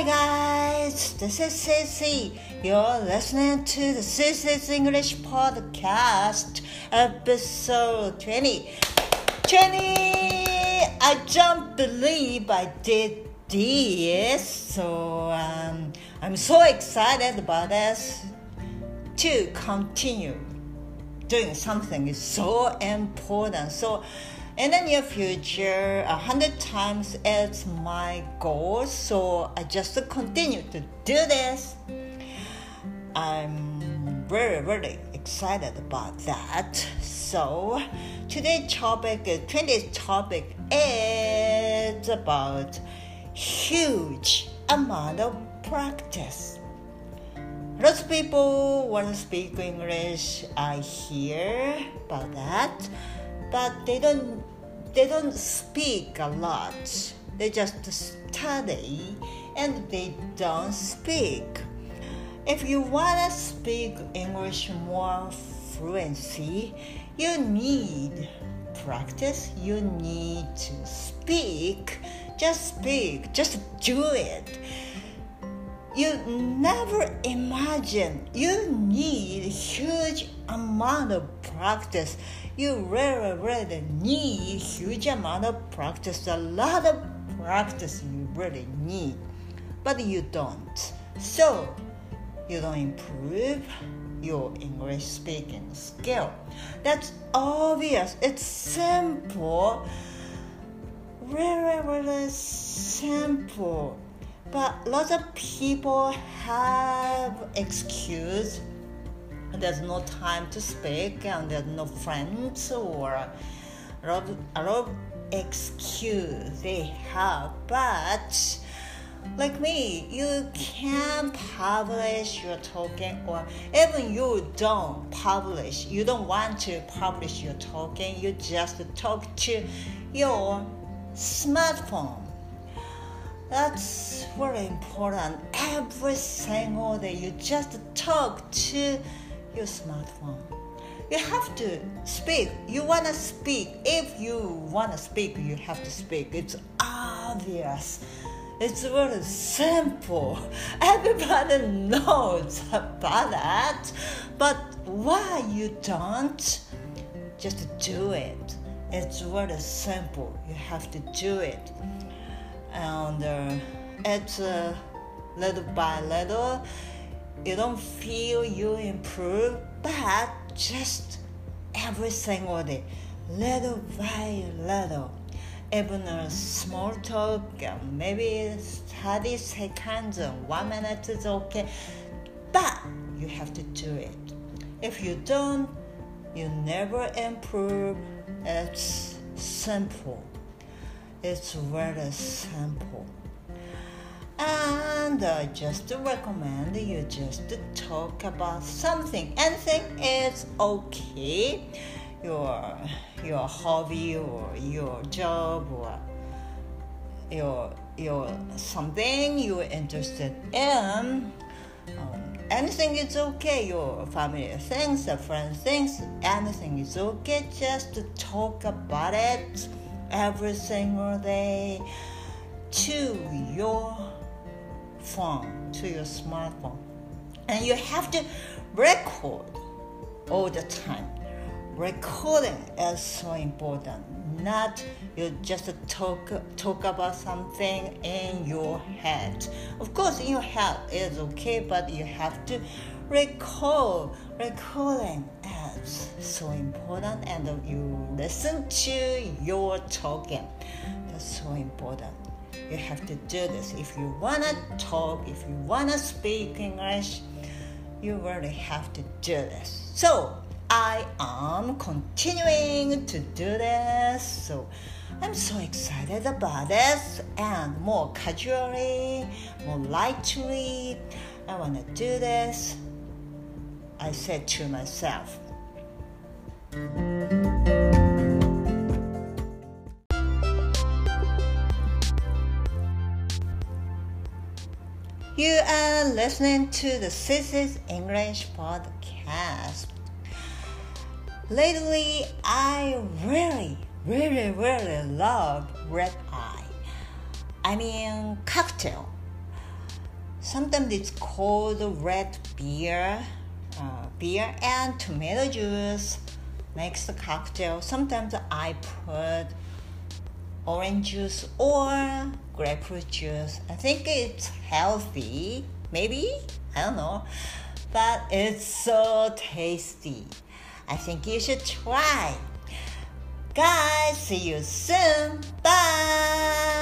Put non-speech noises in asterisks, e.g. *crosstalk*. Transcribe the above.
Hi guys, this is Sissy. You're listening to the Sissy's English Podcast, episode 20. 20! I don't believe I did this, so um, I'm so excited about this to continue doing something is so important. So in the near future, a hundred times is my goal. So I just continue to do this. I'm very, very excited about that. So today's topic, today's topic is about huge amount of practice. Lots of people want to speak English. I hear about that, but they don't they don't speak a lot. They just study and they don't speak. If you want to speak English more fluency, you need practice. You need to speak. Just speak. Just do it. You never imagine you need amount of practice you really, really need huge amount of practice, a lot of practice you really need, but you don't. So you don't improve your English speaking skill. That's obvious. It's simple. Really, really simple. But lots of people have excuse there's no time to speak and there's no friends or a lot, a lot of excuse they have but like me you can publish your talking or even you don't publish you don't want to publish your talking you just talk to your smartphone. That's very important. Every single day you just talk to your smartphone. You have to speak. You want to speak. If you want to speak, you have to speak. It's obvious. It's very simple. *laughs* Everybody knows about that. But why you don't? Just do it. It's very simple. You have to do it. And uh, it's uh, little by little you don't feel you improve, but just every single day, little by little, even a small talk, maybe 30 seconds one minute is okay, but you have to do it. If you don't, you never improve. It's simple. It's very simple. And I just recommend you just to talk about something. Anything is okay. Your your hobby or your job or your your something you're interested in. Um, anything is okay. Your family things, a friend things, anything is okay. Just to talk about it every single day to your phone, to your smartphone. And you have to record all the time. Recording is so important. Not you just talk talk about something in your head. Of course, in your head is okay, but you have to record. Recording is so important, and you listen to your talking. That's so important you have to do this. If you want to talk, if you want to speak English, you really have to do this. So, I am continuing to do this. So, I'm so excited about this and more casually, more lightly. I want to do this. I said to myself. You are listening to the Sissy's English podcast. Lately, I really, really, really love red eye. I mean, cocktail. sometimes it's called red beer, uh, beer and tomato juice makes the cocktail. Sometimes I put orange juice or grapefruit juice. I think it's healthy, maybe I don't know, but it's so tasty. I think you should try. Guys, see you soon. Bye.